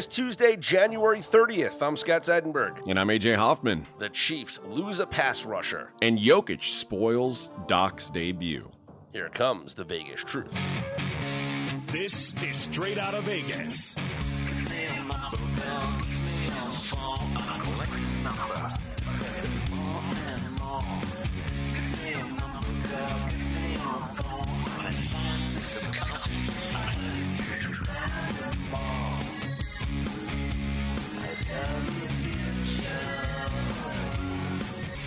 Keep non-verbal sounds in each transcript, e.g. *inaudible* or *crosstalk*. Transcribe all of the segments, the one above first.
is Tuesday, January 30th. I'm Scott Seidenberg. And I'm AJ Hoffman. The Chiefs lose a pass rusher. And Jokic spoils Doc's debut. Here comes the Vegas truth. This is straight out of Vegas.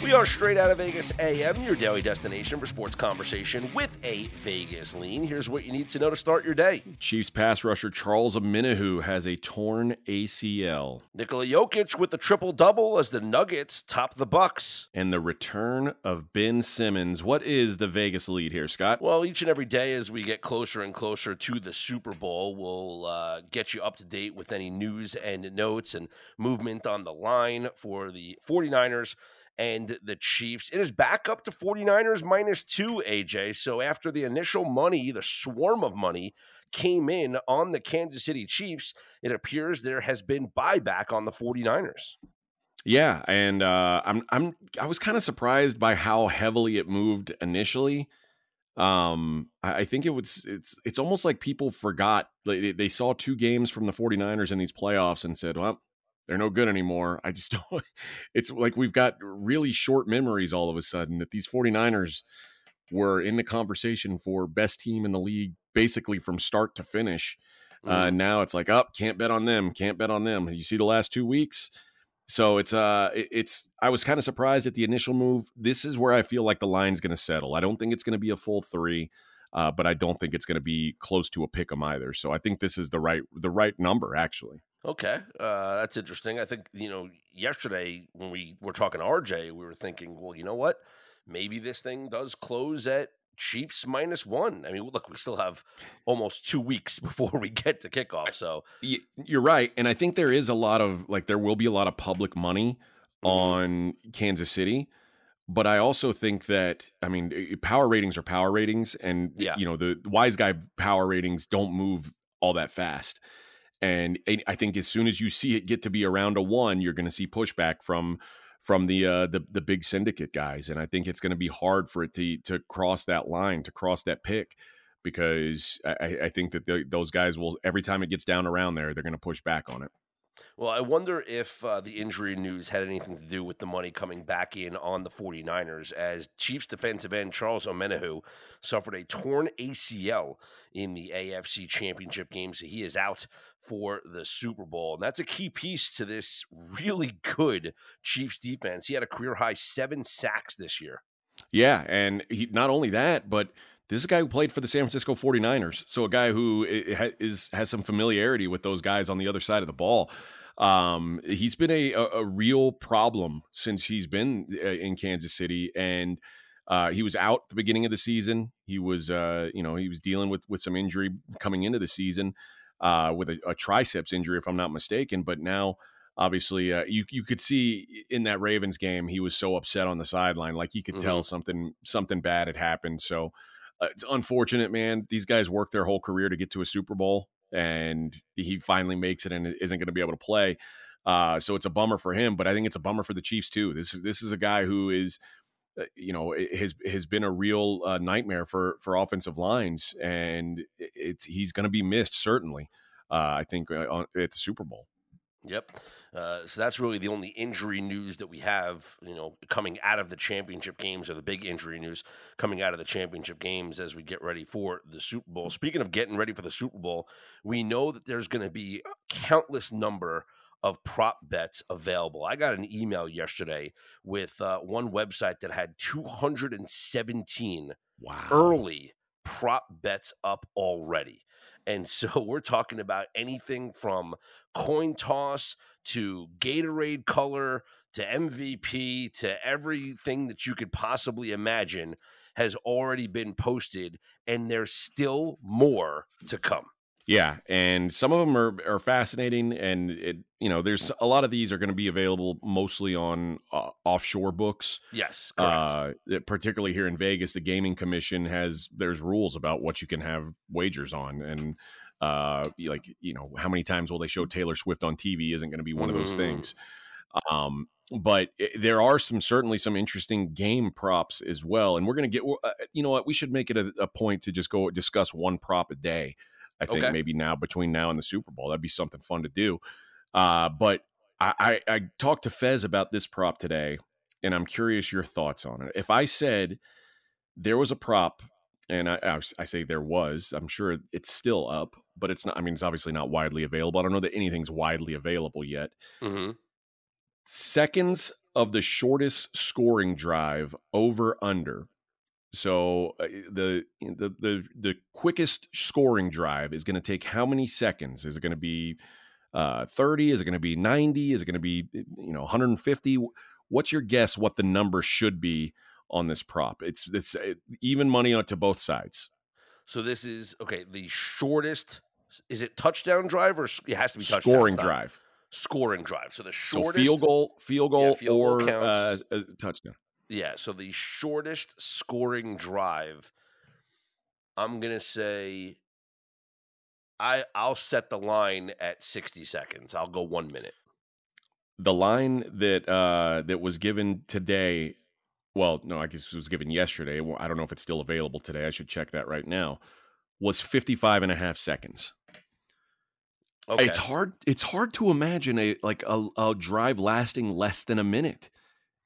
We are straight out of Vegas AM, your daily destination for sports conversation with a Vegas lean. Here's what you need to know to start your day. Chiefs pass rusher Charles Omenihu has a torn ACL. Nikola Jokic with the triple double as the Nuggets top the Bucks. And the return of Ben Simmons. What is the Vegas lead here, Scott? Well, each and every day as we get closer and closer to the Super Bowl, we'll uh, get you up to date with any news and notes and movement on the line for the 49ers and the Chiefs. It is back up to 49ers minus two, AJ. So after the initial money, the swarm of money came in on the Kansas City Chiefs, it appears there has been buyback on the 49ers. Yeah, and uh, I'm I'm I was kind of surprised by how heavily it moved initially. Um, I, think it was it's it's almost like people forgot they, they saw two games from the 49ers in these playoffs and said, well, they're no good anymore. I just *laughs* don't. It's like we've got really short memories all of a sudden that these 49ers were in the conversation for best team in the league basically from start to finish. Uh, mm. Uh, now it's like, up, oh, can't bet on them, can't bet on them. You see the last two weeks. So it's uh it's I was kind of surprised at the initial move. This is where I feel like the line's going to settle. I don't think it's going to be a full 3. Uh, but I don't think it's going to be close to a pick 'em either. So I think this is the right the right number actually. Okay, uh, that's interesting. I think you know yesterday when we were talking to RJ, we were thinking, well, you know what? Maybe this thing does close at Chiefs minus one. I mean, look, we still have almost two weeks *laughs* before we get to kickoff. So you're right, and I think there is a lot of like there will be a lot of public money mm-hmm. on Kansas City. But I also think that I mean, power ratings are power ratings, and yeah. you know the wise guy power ratings don't move all that fast. And I think as soon as you see it get to be around a one, you're going to see pushback from from the uh, the the big syndicate guys, and I think it's going to be hard for it to to cross that line, to cross that pick, because I, I think that the, those guys will every time it gets down around there, they're going to push back on it. Well, I wonder if uh, the injury news had anything to do with the money coming back in on the 49ers, as Chiefs defensive end Charles Omenihu suffered a torn ACL in the AFC Championship game, so he is out for the Super Bowl. And that's a key piece to this really good Chiefs defense. He had a career high seven sacks this year. Yeah, and he not only that, but this is a guy who played for the San Francisco 49ers. So a guy who is has some familiarity with those guys on the other side of the ball. Um, he's been a, a, a real problem since he's been uh, in Kansas City, and uh, he was out the beginning of the season. He was, uh, you know, he was dealing with with some injury coming into the season, uh, with a, a, triceps injury, if I'm not mistaken. But now, obviously, uh, you you could see in that Ravens game, he was so upset on the sideline, like he could mm-hmm. tell something something bad had happened. So uh, it's unfortunate, man. These guys work their whole career to get to a Super Bowl, and he finally makes it and isn't going to be able to play. Uh, so it's a bummer for him, but I think it's a bummer for the Chiefs too. This is this is a guy who is, uh, you know, has has been a real uh, nightmare for for offensive lines, and it's he's going to be missed certainly. Uh, I think uh, at the Super Bowl. Yep. Uh, so that's really the only injury news that we have, you know, coming out of the championship games or the big injury news coming out of the championship games as we get ready for the Super Bowl. Speaking of getting ready for the Super Bowl, we know that there's going to be a countless number of prop bets available. I got an email yesterday with uh, one website that had 217 wow. early prop bets up already. And so *laughs* we're talking about anything from coin toss to Gatorade color to MVP to everything that you could possibly imagine has already been posted, and there's still more to come. Yeah, and some of them are, are fascinating, and it you know there's a lot of these are going to be available mostly on uh, offshore books. Yes, uh, particularly here in Vegas, the gaming commission has there's rules about what you can have wagers on, and Uh, like you know, how many times will they show Taylor Swift on TV? Isn't going to be one mm. of those mm. things. Um, but there are some certainly some interesting game props as well, and we're going to get. Uh, you know what? We should make it a, a, point to just go discuss one prop a day. I think okay. maybe now between now and the Super Bowl, that'd be something fun to do. Uh, but I, I, I talked to Fez about this prop today, and I'm curious your thoughts on it. If I said there was a prop, and I, I say there was, I'm sure it's still up, but it's not. I mean, it's obviously not widely available. I don't know that anything's widely available yet. Mm-hmm. Seconds of the shortest scoring drive over under. So uh, the the the the quickest scoring drive is going to take how many seconds? Is it going to be uh, 30? Is it going to be 90? Is it going to be you know 150? What's your guess what the number should be on this prop? It's it's uh, even money on to both sides. So this is okay. The shortest is it touchdown drive or it has to be scoring drive? Scoring drive. So the shortest so field goal, field goal, yeah, field or goal uh, touchdown. Yeah. So the shortest scoring drive. I'm gonna say I I'll set the line at 60 seconds. I'll go one minute. The line that uh that was given today, well, no, I guess it was given yesterday. I don't know if it's still available today. I should check that right now. Was 55 and a half seconds. Okay. It's hard it's hard to imagine a like a, a drive lasting less than a minute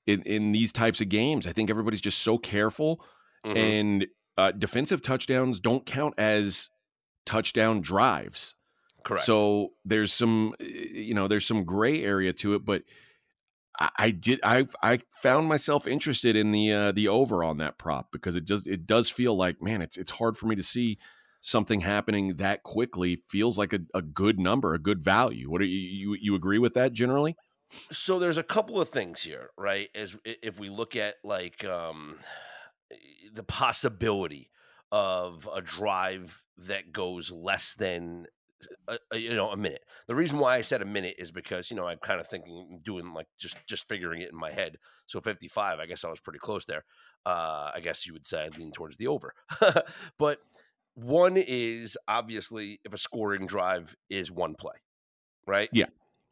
in, in these types of games. I think everybody's just so careful mm-hmm. and uh, defensive touchdowns don't count as touchdown drives. Correct. So there's some, you know, there's some gray area to it, but I, I did, I, I found myself interested in the, uh, the over on that prop because it does, it does feel like, man, it's, it's hard for me to see something happening that quickly. Feels like a, a good number, a good value. What do you, you, you agree with that generally? So there's a couple of things here, right? As if we look at like um, the possibility of a drive that goes less than a, a, you know a minute. The reason why I said a minute is because you know I'm kind of thinking doing like just just figuring it in my head. So 55, I guess I was pretty close there. Uh, I guess you would say I lean towards the over, *laughs* but one is obviously if a scoring drive is one play, right? Yeah.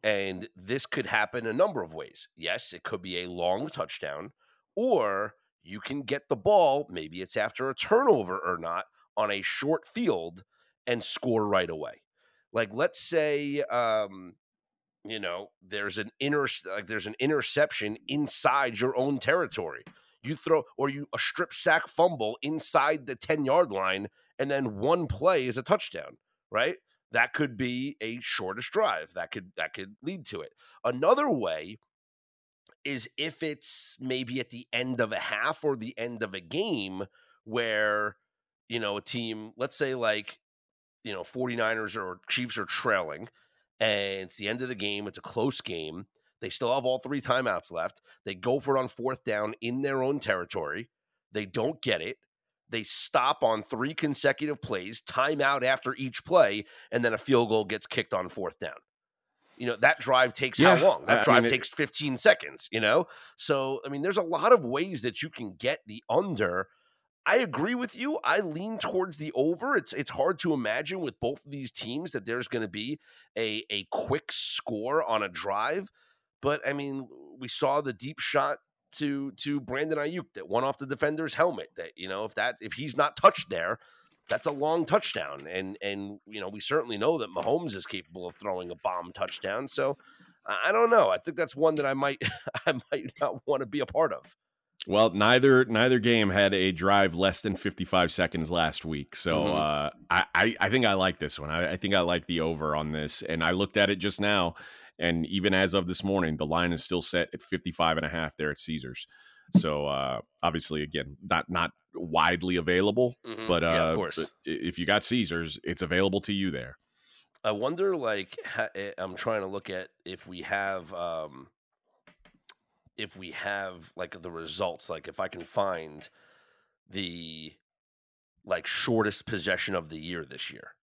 And this could happen a number of ways. Yes, it could be a long touchdown, or you can get the ball, maybe it's after a turnover or not, on a short field and score right away. Like let's say um you know, there's an inter like there's an interception inside your own territory. You throw or you a strip sack fumble inside the 10-yard line and then one play is a touchdown, right? That could be a shortest drive. That could that could lead to it. Another way is if it's maybe at the end of a half or the end of a game where you know a team let's say like you know 49ers or Chiefs are trailing and it's the end of the game it's a close game they still have all three timeouts left they go for it on fourth down in their own territory they don't get it they stop on three consecutive plays timeout after each play and then a field goal gets kicked on fourth down. You know that drive takes yeah, how long that drive mean, takes 15 seconds you know? So i mean there's a lot of ways that you can get the under. I agree with you. I lean towards the over. It's it's hard to imagine with both of these teams that there's going to be a a quick score on a drive but i mean we saw the deep shot to to Brandon Aiyuk that won off the defender's helmet that you know if that if he's not touched there that's a long touchdown. And and you know, we certainly know that Mahomes is capable of throwing a bomb touchdown. So I don't know. I think that's one that I might *laughs* I might not want to be a part of. Well, neither neither game had a drive less than 55 seconds last week. So mm-hmm. uh, I, I, I think I like this one. I, I think I like the over on this. And I looked at it just now, and even as of this morning, the line is still set at 55 and a half there at Caesars. So uh, obviously, again, not not widely available, mm-hmm. but, uh, yeah, of uh, course. if you got Caesars, it's available to you there. I wonder, like, eh, I'm trying to look at if we have, um, if we have like the results, like if I can find the like shortest possession of the year this year.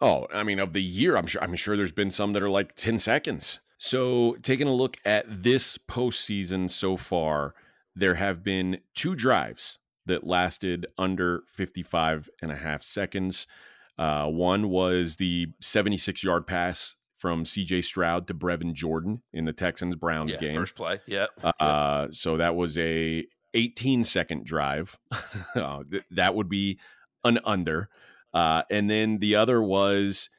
Oh, I mean, of the year, I'm sure. I'm sure there's been some that are like 10 seconds. So, taking a look at this postseason so far, there have been two drives that lasted under 55 and a half seconds. Uh, one was the 76 yard pass from CJ Stroud to Brevin Jordan in the Texans Browns Yeah, game. first play. Yeah. Uh, so that was a 18 second drive. *laughs* Uh, th- that would be an under. Uh, and then the other was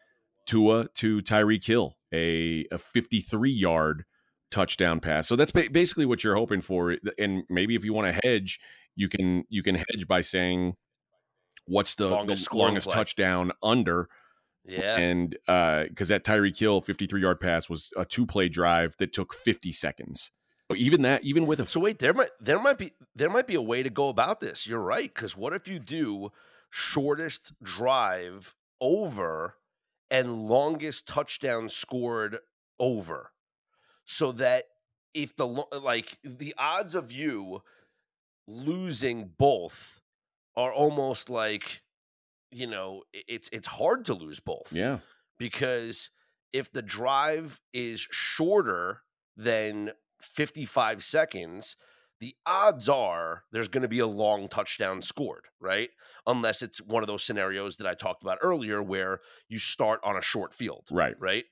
Tua to Tyreek Hill, a, a 53 yard touchdown pass. So that's ba- basically what you're hoping for. And maybe if you want to hedge, you can you can hedge by saying what's the Longest the longest play. touchdown under Yeah. and because that Tyreek Hill 53 yard pass was a two play drive that took 50 seconds. So even that, even with a So wait, there might there might be there might be a way to go about this. You're right, because what if you do shortest drive over and longest touchdown scored over, so that if the like the odds of you losing both are almost like you know it's it's hard to lose both. Yeah, because if the drive is shorter than 55 seconds, the odds are there's going to be a long touchdown scored, right? Unless it's one of those scenarios that I talked about earlier where you start on a short field, right. right?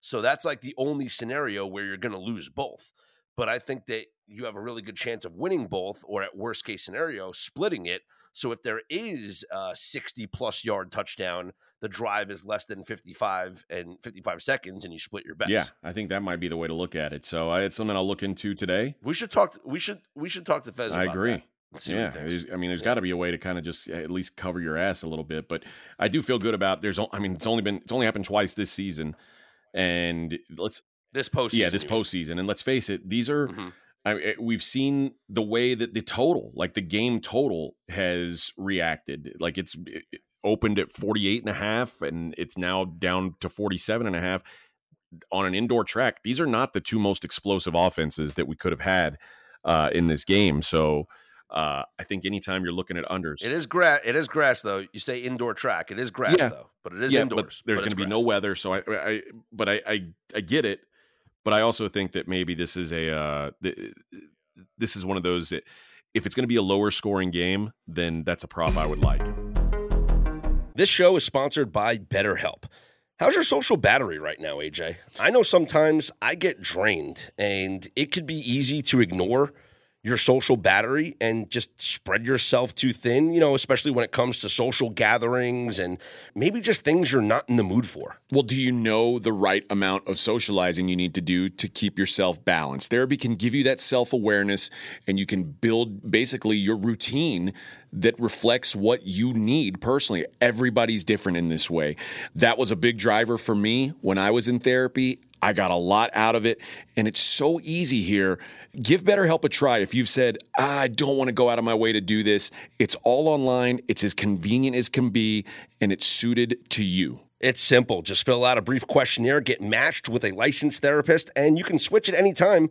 So that's like the only scenario where you're going to lose both. But I think that you have a really good chance of winning both, or at worst case scenario, splitting it. So if there is a 60 plus yard touchdown, the drive is less than 55 and 55 seconds, and you split your bets. Yeah, I think that might be the way to look at it. So I, it's something I'll look into today. we should talk. We should we should talk to Fez. I about agree. that and see what Yeah, he thinks. there's- I mean, there's Yeah. got to be a way to kind of just at least cover your ass a little bit. But I do feel good about. There's, I mean, it's only been, it's only happened twice this season, and let's, this postseason. yeah, this postseason, and let's face it, these are. Mhm. I, eh, we've seen the way that the total, like the game total, has reacted. Like it's it it opened at 48 and a half, and it's now down to 47 and a half on an indoor track. These are not the two most explosive offenses that we could have had uh, in this game. So uh, I think anytime you're looking at unders, It is grass. It is grass, though. You say indoor track. It is grass, Yeah. though, but it is yeah, indoors. but there's going to be no weather. So I, I but I, I, I get it. But I also think that maybe this is a, uh, th- this is one of those. That if it's going to be a lower scoring game, then that's a prop I would like. This show is sponsored by BetterHelp. How's your social battery right now, AJ? I know sometimes I get drained, and it could be easy to ignore your social battery and just spread yourself too thin, you know, especially when it comes to social gatherings and maybe just things you're not in the mood for. Well, do you know the right amount of socializing you need to do to keep yourself balanced? Therapy can give you that self awareness and you can build basically your routine that reflects what you need personally. Everybody's different in this way. That was a big driver for me when I was in therapy. I got a lot out of it, and it's so easy here. Give BetterHelp a try. If you've said, "Ah, I don't want to go out of my way to do this, it's all online, it's as convenient as can be, and it's suited to you. It's simple. Just fill out a brief questionnaire, get matched with a licensed therapist, and you can switch at any time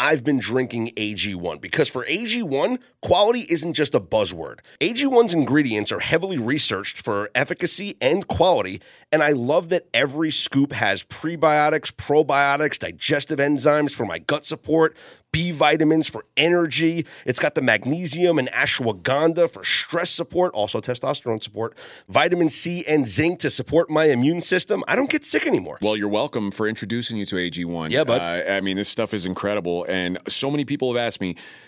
I've been drinking AG1 because for AG1, quality isn't just a buzzword. AG1's ingredients are heavily researched for efficacy and quality, and I love that every scoop has prebiotics, probiotics, digestive enzymes for my gut support, B vitamins for energy. It's got the magnesium and ashwagandha for stress support, also testosterone support, vitamin C and zinc to support my immune system. I don't get sick anymore. Well, you're welcome for introducing you to AG1. Yeah, bud. Uh, I mean, this stuff is incredible. And so many people have asked me, "Eh,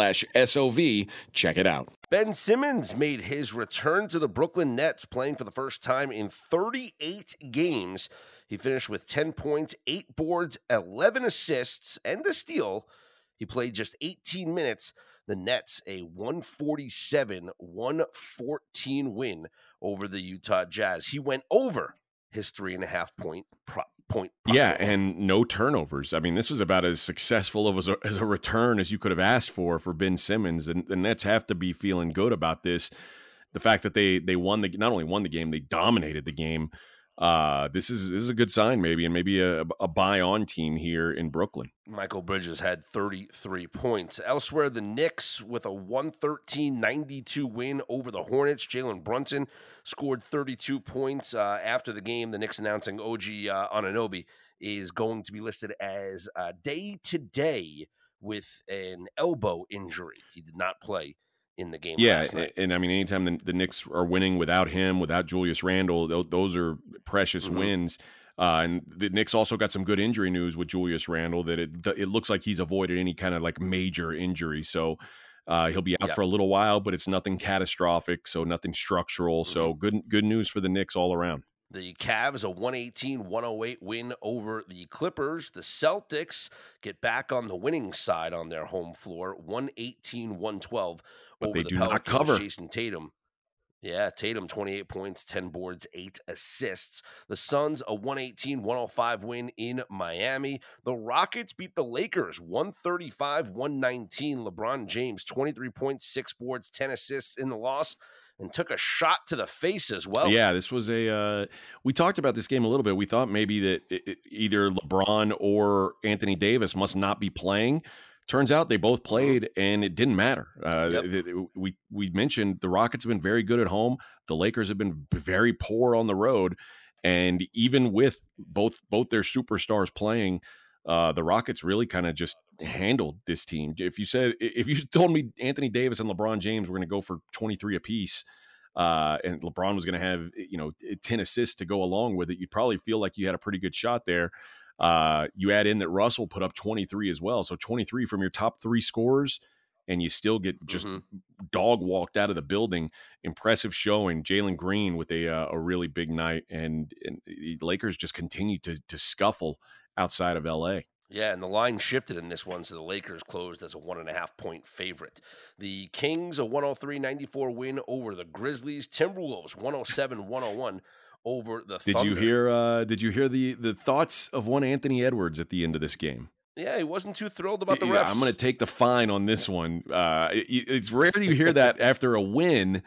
slash SOV. Check it out. Ben Simmons made his return to the Brooklyn Nets, playing for the first time in 38 games. He finished with 10 points, 8 boards, 11 assists, and a steal. He played just 18 minutes. The Nets a 147 114 win over the Utah Jazz. He went over his three and a half point pro- point. Yeah, and no turnovers. I mean, this was about as successful of a, as a return as you could have asked for for Ben Simmons, and the Nets have to be feeling good about this. The fact that they they won the not only won the game, they dominated the game. Uh, this is this is a good sign, maybe, and maybe a, a buy on team here in Brooklyn. Mikal Bridges had 33 points. Elsewhere, the Knicks with a 113 92 win over the Hornets. Jalen Brunson scored 32 points uh, after the game. The Knicks announcing OG uh, Anunoby is going to be listed as day to day with an elbow injury. He did not play in the game. Yeah, and, and, I mean, anytime the, the, Knicks are winning without him, without Julius Randle, those, those are precious mm-hmm. wins. Uh, and the Knicks also got some good injury news with Julius Randle that it it looks like he's avoided any kind of like major injury. So uh, he'll be out yeah. for a little while, but it's nothing catastrophic, so nothing structural. Mm-hmm. So good good news for the Knicks all around. The Cavs, a 118 108 win over the Clippers. The Celtics get back on the winning side on their home floor, 118 112 but they the do Pelicans. not cover. Jayson Tatum. Yeah, Tatum 28 points, 10 boards, 8 assists. The Suns a 118-105 win in Miami. The Rockets beat the Lakers 135-119. LeBron James 23 points, 6 boards, 10 assists in the loss and took a shot to the face as well. Yeah, this was a. Uh, we talked about this game a little bit. We thought maybe that it, either LeBron or Anthony Davis must not be playing turns out they both played and it didn't matter. Uh, yep. we we mentioned the Rockets have been very good at home. The Lakers have been very poor on the road, and even with both both their superstars playing, uh, the Rockets really kind of just handled this team. If you said if you *laughs* told me Anthony Davis and LeBron James were going to go for twenty three apiece. Uh, and LeBron was going to have you know ten assists to go along with it. You'd probably feel like you had a pretty good shot there. Uh, you add in that Russell put up 23 as well. So 23 from your top three scores, and you still get just mm-hmm. dog walked out of the building. Impressive showing. Jalen Green with a uh, a really big night, and, and the Lakers just continue to to scuffle outside of LA. Yeah, and the line shifted in this one, so the Lakers closed as a one and a half point favorite. The Kings, a 103 94 win over the Grizzlies. Timberwolves, 107 101 over the Did Thunder. you hear uh did you hear the the thoughts of one Anthony Edwards at the end of this game? Yeah, he wasn't too thrilled about the yeah, refs. I'm going to take the fine on this one. Uh, it, it's *laughs* rare that you hear that after a win,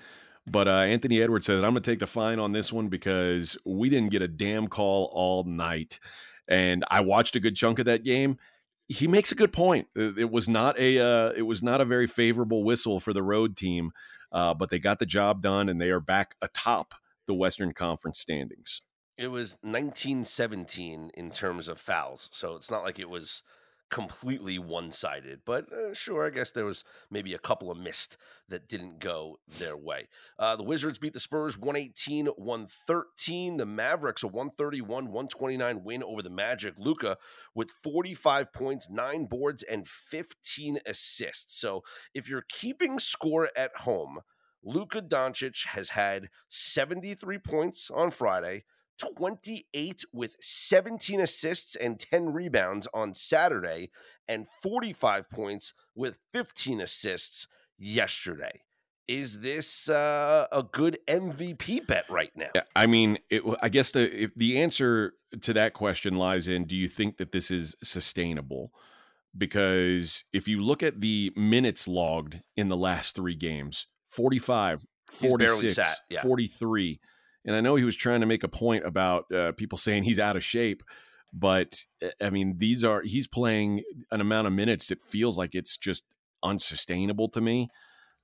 but uh, Anthony Edwards says, I'm going to take the fine on this one because we didn't get a damn call all night. And I watched a good chunk of that game. He makes a good point. It was not a uh, it was not a very favorable whistle for the road team, uh, but they got the job done and they are back atop the Western Conference standings. It was 1917 in terms of fouls, so it's not like it was completely one sided. But uh, sure, I guess there was maybe a couple of missed that didn't go their way. Uh, the Wizards beat the Spurs 118 113. The Mavericks a 131 129 win over the Magic. Luka with 45 points, nine boards, and 15 assists. So if you're keeping score at home, Luka Doncic has had 73 points on Friday, 28 with 17 assists and 10 rebounds on Saturday, and 45 points with 15 assists yesterday. Is this uh, a good MVP bet right now? I mean, it, I guess the the answer to that question lies in: Do you think that this is sustainable? Because if you look at the minutes logged in the last three games, 45, 46, yeah. 43. And I know he was trying to make a point about uh, people saying he's out of shape, but eh, I mean, these are, he's playing an amount of minutes that feels like it's just unsustainable to me.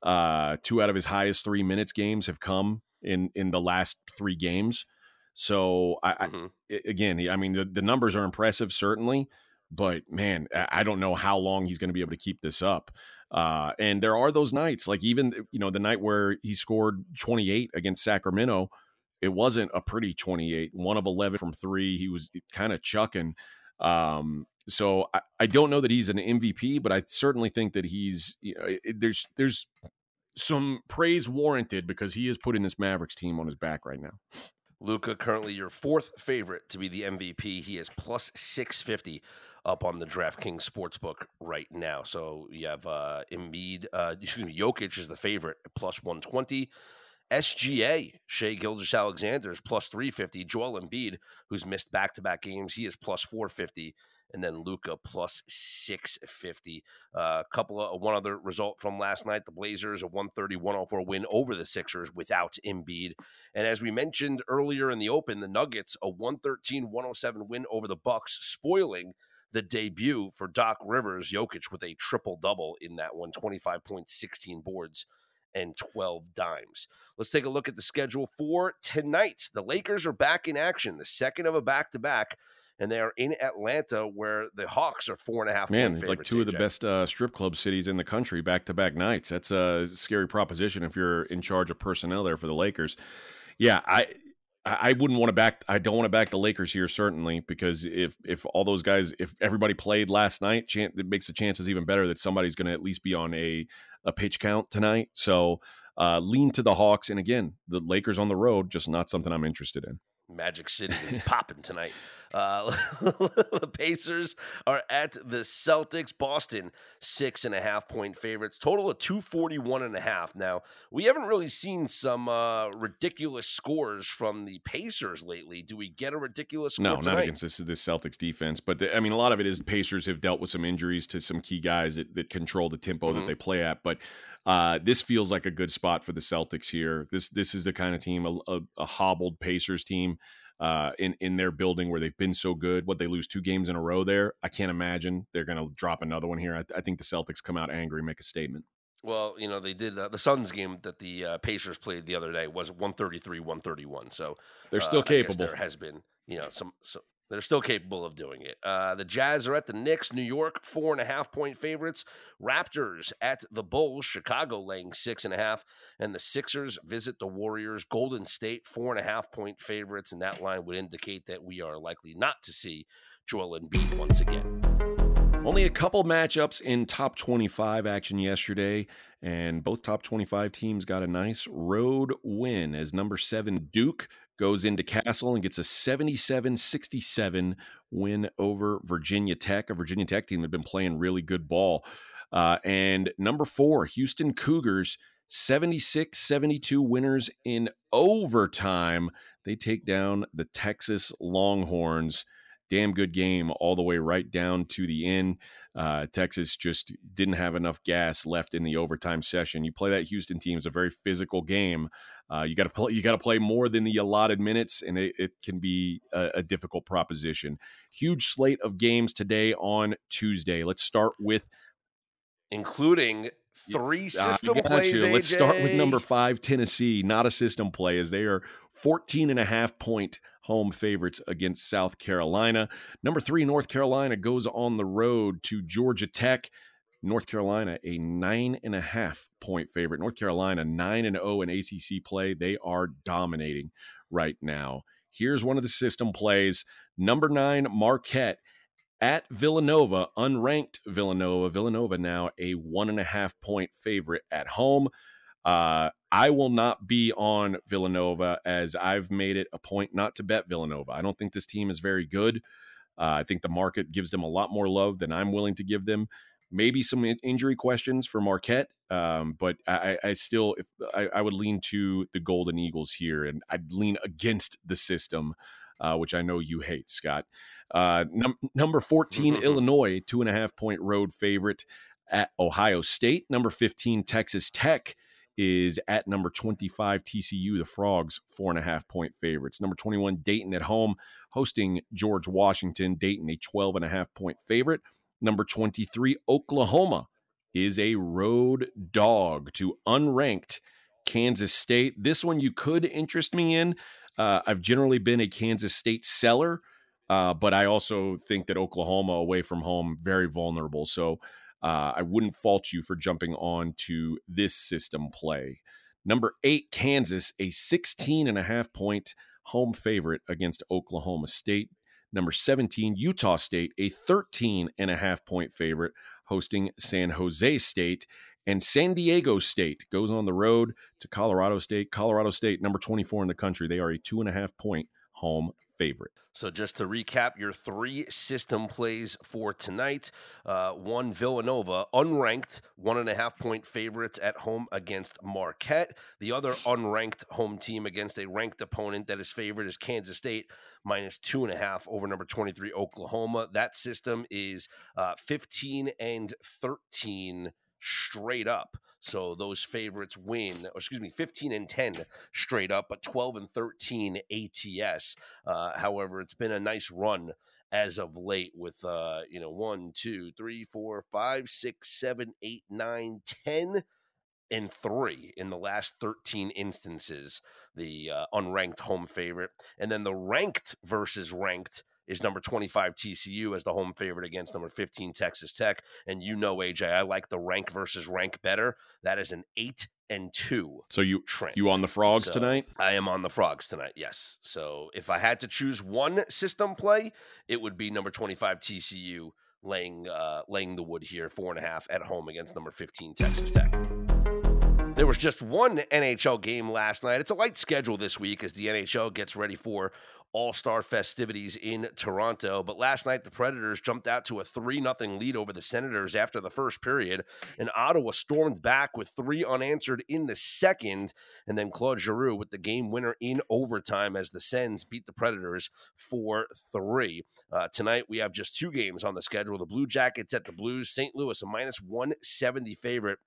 Uh, two out of his highest three minutes games have come in, in the last three games. So I, mm-hmm. I again, I mean, the, the numbers are impressive, certainly, but man, I don't know how long he's going to be able to keep this up. Uh, and there are those nights, like even you know the night where he scored 28 against Sacramento, it wasn't a pretty 28. One of 11 from three. He was kind of chucking. Um, so I, I, don't know that he's an MVP, but I certainly think that he's you know it, there's there's some praise warranted because he is putting this Mavericks team on his back right now. Luka currently your fourth favorite to be the MVP. He is plus 650 up on the DraftKings Sportsbook right now. So you have uh Embiid, uh, excuse me, Jokic is the favorite plus 120. SGA, Shai Gilgeous-Alexander is plus 350. Joel Embiid, who's missed back to back games, he is plus 450 and then Luka plus 650. A uh, couple of one other result from last night: the Blazers a 130-104 win over the Sixers without Embiid, and as we mentioned earlier in the Open, the Nuggets a 113-107 win over the Bucks, spoiling the debut for Doc Rivers, Jokic with a triple double in that one, 25 points, 16 boards and 12 dimes. Let's take a look at the schedule for tonight. The Lakers are back in action, the second of a back to back and they are in Atlanta, where the Hawks are four and a half. Man, it's like two of the best uh, strip club cities in the country, back to back nights. That's a scary proposition if you're in charge of personnel there for the Lakers. Yeah, I. I wouldn't want to back. I don't want to back the Lakers here, certainly, because if if all those guys, if everybody played last night, it makes the chances even better that somebody's going to at least be on a a pitch count tonight. So uh, lean to the Hawks, and again, the Lakers on the road, just not something I'm interested in. Magic City *laughs* popping tonight. Uh, the *laughs* Pacers are at the Celtics. Boston, six and a half point favorites. Total of 241 and a half. Now, we haven't really seen some uh, ridiculous scores from the Pacers lately. Do we get a ridiculous No, tonight? not against this, this Celtics defense. But, the, I mean, a lot of it is Pacers have dealt with some injuries to some key guys that, that control the tempo mm-hmm. that they play at. But uh, this feels like a good spot for the Celtics here. This this is the kind of team, a, a, a hobbled Pacers team uh, in in their building where they've been so good. What they lose two games in a row there, I can't imagine they're going to drop another one here. I, I, think the Celtics come out angry, make a statement. Well, you know they did uh, the Suns game that the uh, Pacers played the other day was one thirty three one thirty one. So they're still uh, capable. there has been you know some, some they're still capable of doing it. Uh, the Jazz are at the Knicks, New York, four and a half point favorites. Raptors at the Bulls, Chicago laying six and a half. And the Sixers visit the Warriors, Golden State, four and a half point favorites. And that line would indicate that we are likely not to see Joel Embiid once again. Only a couple matchups in top 25 action yesterday, and both top 25 teams got a nice road win as number seven Duke goes into Cassell and gets a 77 67 win over Virginia Tech, a Virginia Tech team that had been playing really good ball. Uh, and number four, Houston Cougars, 76 72 winners in overtime. They take down the Texas Longhorns. Damn good game all the way right down to the end. Uh, Texas just didn't have enough gas left in the overtime session. You play that Houston team; is a very physical game. Uh, you got to play. You got to play more than the allotted minutes, and it, it can be a, a, difficult proposition. Huge slate of games today on Tuesday. Let's start with, including three uh, system uh, plays. Let's start with number five, Tennessee. Not a system play, as they are 14 and a half point home favorites against South Carolina. Number three, North Carolina goes on the road to Georgia Tech. North Carolina, a nine and a half point favorite. North Carolina, nine and zero oh in ACC play. They are dominating right now. Here's one of the system plays. Number nine, Marquette at Villanova, unranked Villanova. Villanova now a one and a half point favorite at home. Uh, I will not be on Villanova as I've made it a point not to bet Villanova. I don't think this team is very good. Uh, I think the market gives them a lot more love than I'm willing to give them. Maybe some injury questions for Marquette, um, but I, I still if, I, I, would lean to the Golden Eagles here, and I'd lean against the system, uh, which I know you hate, Scott. Uh, num- number 14, Illinois, two and a half point road favorite at Ohio State. Number 15, Texas Tech is at number 25 TCU, the Frogs, four and a half point favorites. Number 21, Dayton at home, hosting George Washington. Dayton, a 12 and a half point favorite. Number 23, Oklahoma is a road dog to unranked Kansas State. This one you could interest me in. Uh, I've generally been a Kansas State seller, uh, but I also think that Oklahoma away from home very vulnerable. So uh, I wouldn't fault you for jumping on to this system play. Number eight, Kansas, a 16 and a half point home favorite against Oklahoma State. Number 17, Utah State, a 13 and a half point favorite hosting San Jose State. And San Diego State goes on the road to Colorado State. Colorado State, number 24 in the country. They are a two and a half point home favorite. So, just to recap your three system plays for tonight uh, one Villanova, unranked, one and a half point favorites at home against Marquette. The other unranked home team against a ranked opponent that is favored is Kansas State, minus two and a half over number 23, Oklahoma. That system is uh, 15 and 13 straight up. So those favorites win, excuse me, 15 and 10 straight up, but 12 and 13 ATS. Uh, however, it's been a nice run as of late with, uh, you know, one, two, three, four, five, six, seven, eight, nine, ten. 10 and three in the last 13 instances, the uh, unranked home favorite. And then the ranked versus ranked is number 25 TCU as the home favorite against number 15 Texas Tech. And you know, AJ, I like the rank versus rank better. That is an eight and two. So you trend. you on the frogs So, tonight? I am on the frogs tonight. Yes. So if I had to choose one system play, it would be number 25 TCU laying uh, laying the wood here, four and a half at home against number 15 Texas Tech. There was just one NHL game last night. It's a light schedule this week as the NHL gets ready for All Star festivities in Toronto. But last night, the Predators jumped out to a 3 0 lead over the Senators after the first period, and Ottawa stormed back with three unanswered in the second. And then Claude Giroux with the game winner in overtime as the Sens beat the Predators 4 3. Uh, tonight, we have just two games on the schedule the Blue Jackets at the Blues, St. Louis, a minus 170 favorite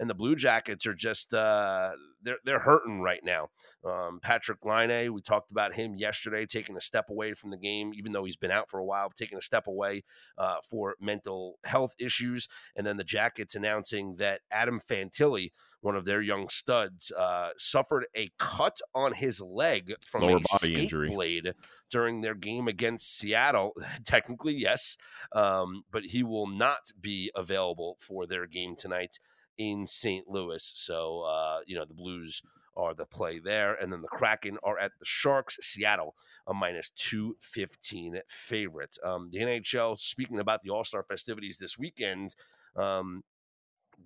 and the Blue Jackets are just uh, they're they're hurting right now. Um, Patrik Laine, we talked about him yesterday, taking a step away from the game, even though he's been out for a while, taking a step away uh, for mental health issues, and then the Jackets announcing that Adam Fantilli. One of their young studs uh, suffered a cut on his leg from Lower a body skate injury. blade during their game against Seattle. *laughs* Technically, yes, um, but he will not be available for their game tonight in St. Louis. So, uh, you know, the Blues are the play there. And then the Kraken are at the Sharks. Seattle, a minus 215 favorite. Um, the NHL, speaking about the All Star festivities this weekend, um,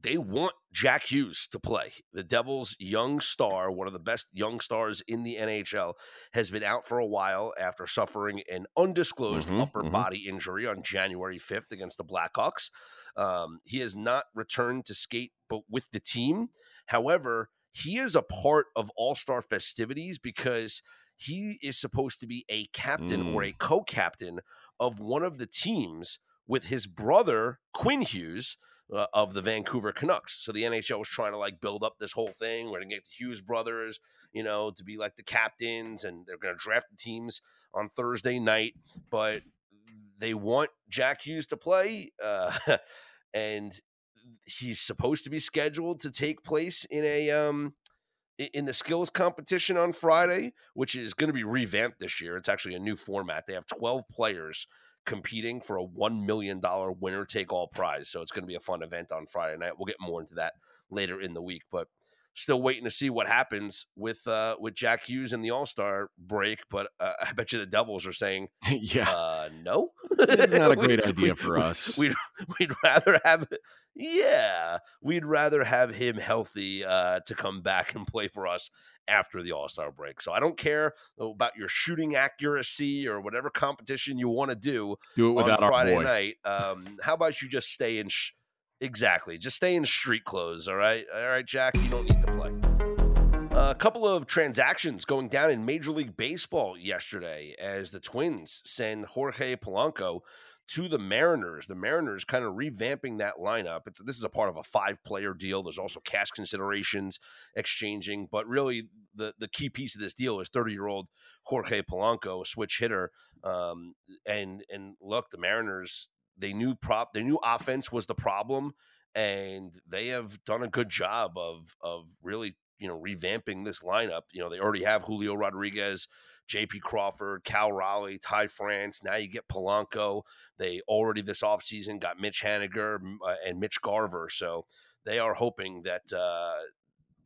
they want Jack Hughes to play. The Devils' young star, one of the best young stars in the NHL, has been out for a while after suffering an undisclosed Mhm, upper mhm. body injury on January 5th against the Blackhawks. Um, he has not returned to skate but with the team. However, he is a part of All Star festivities because he is supposed to be a captain or Mm. a co captain of one of the teams with his brother, Quinn Hughes. Uh, of the Vancouver Canucks. So the NHL was trying to like build up this whole thing. We're going to get the Hughes brothers, you know, to be like the captains, and they're going to draft the teams on Thursday night. But they want Jack Hughes to play, uh, *laughs* and he's supposed to be scheduled to take place in a um in the skills competition on Friday, which is going to be revamped this year. It's actually a new format. They have 12 players competing for a $1 million winner take all prize. So it's going to be a fun event on Friday night. We'll get more into that later in the week, but still waiting to see what happens with uh with Jack Hughes in the All-Star break, but uh, *laughs* I bet you the Devils are saying *laughs* yeah. uh no. It's not a *laughs* We- great idea we- for us. We'd we'd rather have yeah, we'd rather have him healthy uh to come back and play for us after the All-Star break. So I don't care about your shooting accuracy or whatever competition you want to do Do it without on Friday night. Um how about you just stay in sh- exactly, just stay in street clothes, all right? All right, Jack, you don't need. A couple of transactions going down in Major League Baseball yesterday as the Twins send Jorge Polanco to the Mariners. The Mariners kind of revamping that lineup. It's, this is a part of a five-player deal. There's also cash considerations exchanging, but really the the key piece of this deal is 30-year-old Jorge Polanco, a switch hitter. Um, and and look, the Mariners they knew prop they knew offense was the problem, and they have done a good job of of really you know revamping this lineup. You know they already have Julio Rodriguez, J.P. Crawford, Cal Raleigh, Ty France. Now you get Polanco. They already this offseason got Mitch Haniger uh, and Mitch Garver. So they are hoping that uh,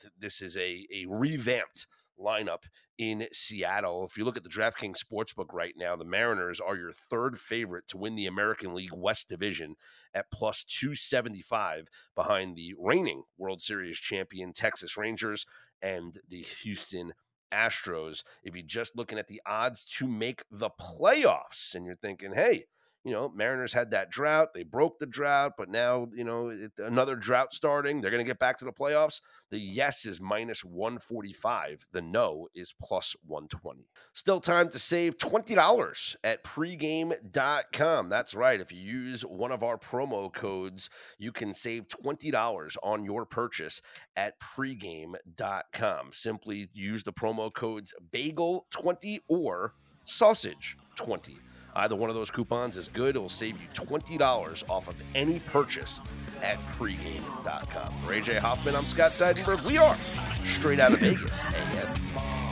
th- this is a a revamped lineup in Seattle. If you look at the DraftKings Sportsbook right now, the Mariners are your third favorite to win the American League West Division at plus 275 behind the reigning World Series champion Texas Rangers and the Houston Astros. If you're just looking at the odds to make the playoffs and you're thinking, hey, you know, Mariners had that drought. They broke the drought, but now, you know, it, another drought starting. They're going to get back to the playoffs. The yes is minus 145. The no is plus 120. Still time to save $20 at pregame.com. That's right. If you use one of our promo codes, you can save $20 on your purchase at pregame.com. Simply use the promo codes bagel20 or sausage20 Either one of those coupons is good. It will save you $20 off of any purchase at pregame.com. For AJ Hoffman, I'm Scott Seidenberg. We are straight out of Vegas AM.